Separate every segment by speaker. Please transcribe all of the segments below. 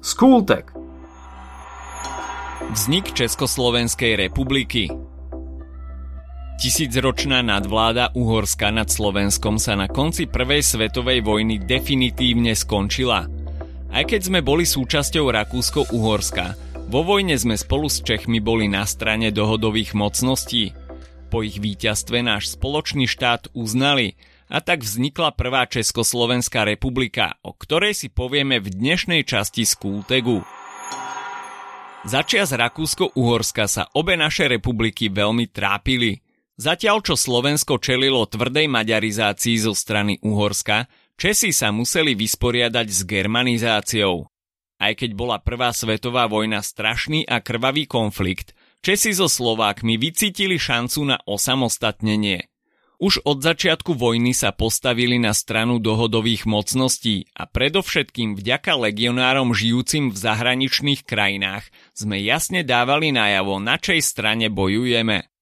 Speaker 1: Skultek
Speaker 2: Vznik Československej republiky Tisícročná nadvláda Uhorska nad Slovenskom sa na konci Prvej svetovej vojny definitívne skončila. Aj keď sme boli súčasťou Rakúsko-Uhorska, vo vojne sme spolu s Čechmi boli na strane dohodových mocností. Po ich víťazstve náš spoločný štát uznali a tak vznikla prvá Československá republika, o ktorej si povieme v dnešnej časti z Kultegu. Začias Rakúsko-Uhorska sa obe naše republiky veľmi trápili – Zatiaľ čo Slovensko čelilo tvrdej maďarizácii zo strany Uhorska, Česi sa museli vysporiadať s germanizáciou. Aj keď bola prvá svetová vojna strašný a krvavý konflikt, Česi so Slovákmi vycítili šancu na osamostatnenie. Už od začiatku vojny sa postavili na stranu dohodových mocností a predovšetkým vďaka legionárom žijúcim v zahraničných krajinách sme jasne dávali najavo, na čej strane bojujeme.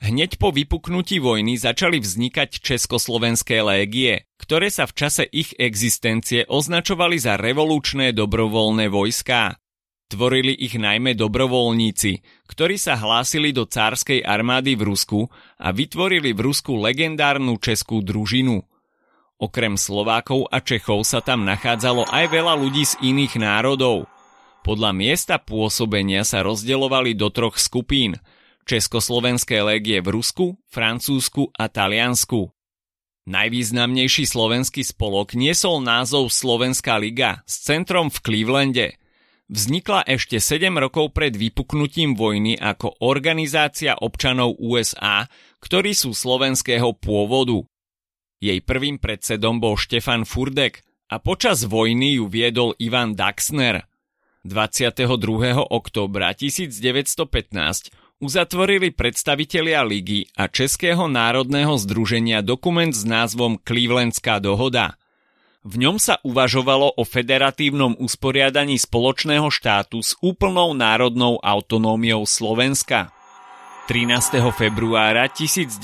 Speaker 2: Hneď po vypuknutí vojny začali vznikať československé légie, ktoré sa v čase ich existencie označovali za revolučné dobrovoľné vojská. Tvorili ich najmä dobrovoľníci, ktorí sa hlásili do cárskej armády v Rusku a vytvorili v Rusku legendárnu českú družinu. Okrem Slovákov a Čechov sa tam nachádzalo aj veľa ľudí z iných národov. Podľa miesta pôsobenia sa rozdeľovali do troch skupín – Československé légie v Rusku, Francúzsku a Taliansku. Najvýznamnejší slovenský spolok niesol názov Slovenská liga s centrom v Clevelande. Vznikla ešte 7 rokov pred vypuknutím vojny ako organizácia občanov USA, ktorí sú slovenského pôvodu. Jej prvým predsedom bol Štefan Furdek a počas vojny ju viedol Ivan Daxner. 22. októbra 1915 uzatvorili predstavitelia ligy a Českého národného združenia dokument s názvom Clevelandská dohoda. V ňom sa uvažovalo o federatívnom usporiadaní spoločného štátu s úplnou národnou autonómiou Slovenska. 13. februára 1916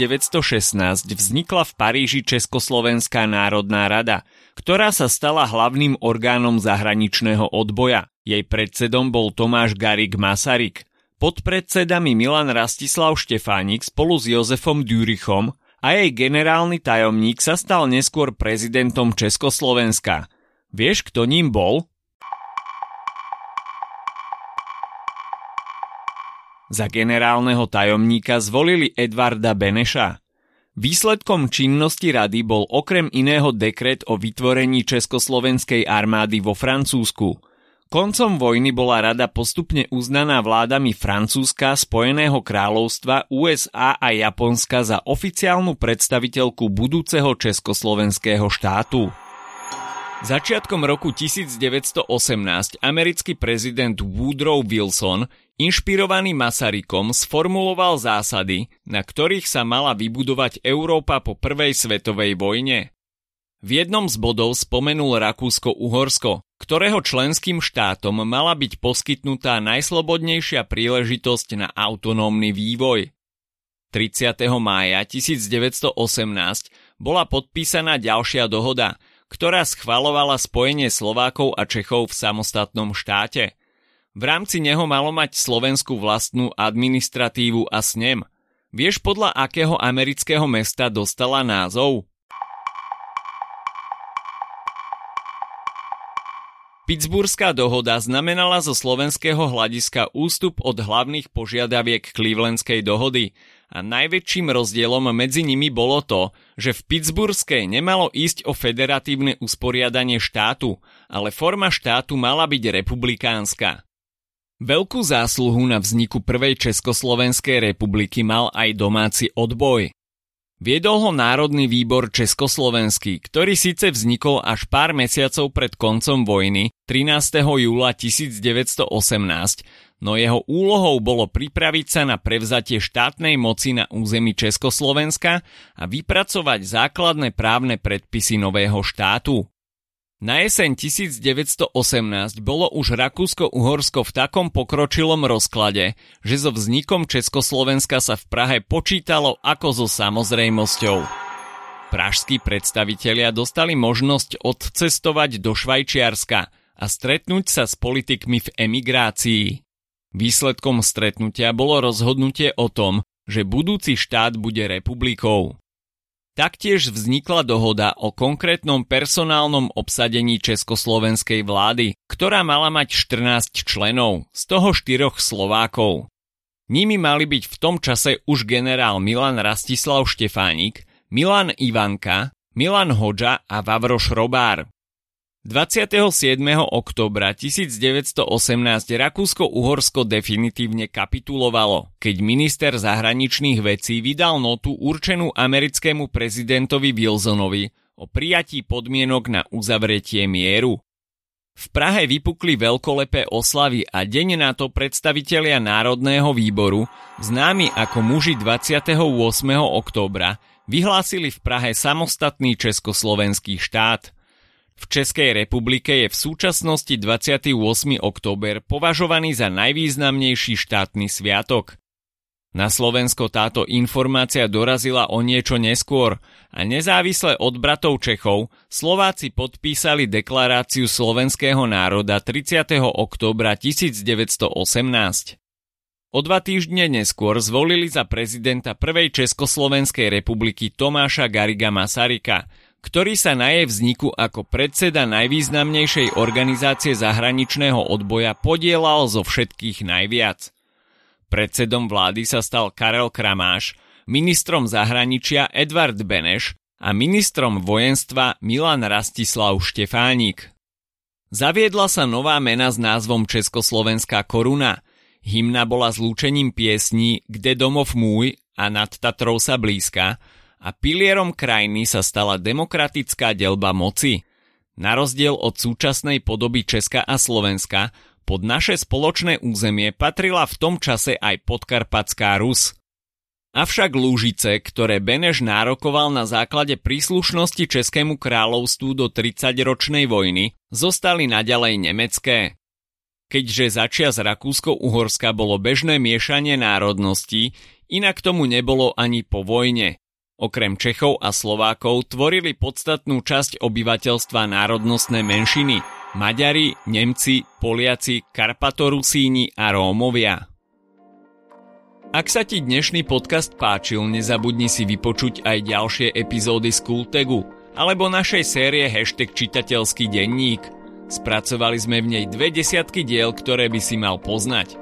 Speaker 2: vznikla v Paríži Československá národná rada, ktorá sa stala hlavným orgánom zahraničného odboja. Jej predsedom bol Tomáš Garik Masaryk podpredsedami Milan Rastislav Štefánik spolu s Jozefom Dürichom a jej generálny tajomník sa stal neskôr prezidentom Československa. Vieš, kto ním bol? Za generálneho tajomníka zvolili Edvarda Beneša. Výsledkom činnosti rady bol okrem iného dekret o vytvorení Československej armády vo Francúzsku – Koncom vojny bola rada postupne uznaná vládami Francúzska, Spojeného kráľovstva, USA a Japonska za oficiálnu predstaviteľku budúceho československého štátu. Začiatkom roku 1918 americký prezident Woodrow Wilson, inšpirovaný Masarykom, sformuloval zásady, na ktorých sa mala vybudovať Európa po prvej svetovej vojne. V jednom z bodov spomenul Rakúsko-Uhorsko, ktorého členským štátom mala byť poskytnutá najslobodnejšia príležitosť na autonómny vývoj. 30. mája 1918 bola podpísaná ďalšia dohoda, ktorá schvalovala spojenie Slovákov a Čechov v samostatnom štáte. V rámci neho malo mať Slovensku vlastnú administratívu a snem. Vieš podľa akého amerického mesta dostala názov? Pittsburghská dohoda znamenala zo slovenského hľadiska ústup od hlavných požiadaviek Clevelandskej dohody a najväčším rozdielom medzi nimi bolo to, že v Pittsburghskej nemalo ísť o federatívne usporiadanie štátu, ale forma štátu mala byť republikánska. Veľkú zásluhu na vzniku prvej Československej republiky mal aj domáci odboj. Viedol ho Národný výbor Československý, ktorý síce vznikol až pár mesiacov pred koncom vojny 13. júla 1918, no jeho úlohou bolo pripraviť sa na prevzatie štátnej moci na území Československa a vypracovať základné právne predpisy nového štátu. Na jeseň 1918 bolo už Rakúsko-Uhorsko v takom pokročilom rozklade, že so vznikom Československa sa v Prahe počítalo ako so samozrejmosťou. Pražskí predstavitelia dostali možnosť odcestovať do Švajčiarska a stretnúť sa s politikmi v emigrácii. Výsledkom stretnutia bolo rozhodnutie o tom, že budúci štát bude republikou. Taktiež vznikla dohoda o konkrétnom personálnom obsadení československej vlády, ktorá mala mať 14 členov, z toho 4 Slovákov. Nimi mali byť v tom čase už generál Milan Rastislav Štefánik, Milan Ivanka, Milan Hoďa a Vavroš Robár. 27. oktobra 1918 Rakúsko-Uhorsko definitívne kapitulovalo, keď minister zahraničných vecí vydal notu určenú americkému prezidentovi Wilsonovi o prijatí podmienok na uzavretie mieru. V Prahe vypukli veľkolepé oslavy a deň na to predstavitelia Národného výboru, známi ako muži 28. októbra, vyhlásili v Prahe samostatný československý štát – v Českej republike je v súčasnosti 28. október považovaný za najvýznamnejší štátny sviatok. Na Slovensko táto informácia dorazila o niečo neskôr a nezávisle od bratov Čechov Slováci podpísali deklaráciu slovenského národa 30. októbra 1918. O dva týždne neskôr zvolili za prezidenta prvej Československej republiky Tomáša Gariga Masarika – ktorý sa na jej vzniku ako predseda najvýznamnejšej organizácie zahraničného odboja podielal zo všetkých najviac. Predsedom vlády sa stal Karel Kramáš, ministrom zahraničia Edvard Beneš a ministrom vojenstva Milan Rastislav Štefánik. Zaviedla sa nová mena s názvom Československá koruna. Hymna bola zlúčením piesní Kde domov môj a nad Tatrou sa blízka, a pilierom krajiny sa stala demokratická delba moci. Na rozdiel od súčasnej podoby Česka a Slovenska, pod naše spoločné územie patrila v tom čase aj podkarpatská Rus. Avšak Lúžice, ktoré Beneš nárokoval na základe príslušnosti Českému kráľovstvu do 30-ročnej vojny, zostali naďalej nemecké. Keďže začias Rakúsko-Uhorska bolo bežné miešanie národností, inak tomu nebolo ani po vojne. Okrem Čechov a Slovákov tvorili podstatnú časť obyvateľstva národnostné menšiny Maďari, Nemci, Poliaci, Karpatorusíni a Rómovia. Ak sa ti dnešný podcast páčil, nezabudni si vypočuť aj ďalšie epizódy z Kultegu alebo našej série hashtag čitateľský denník. Spracovali sme v nej dve desiatky diel, ktoré by si mal poznať.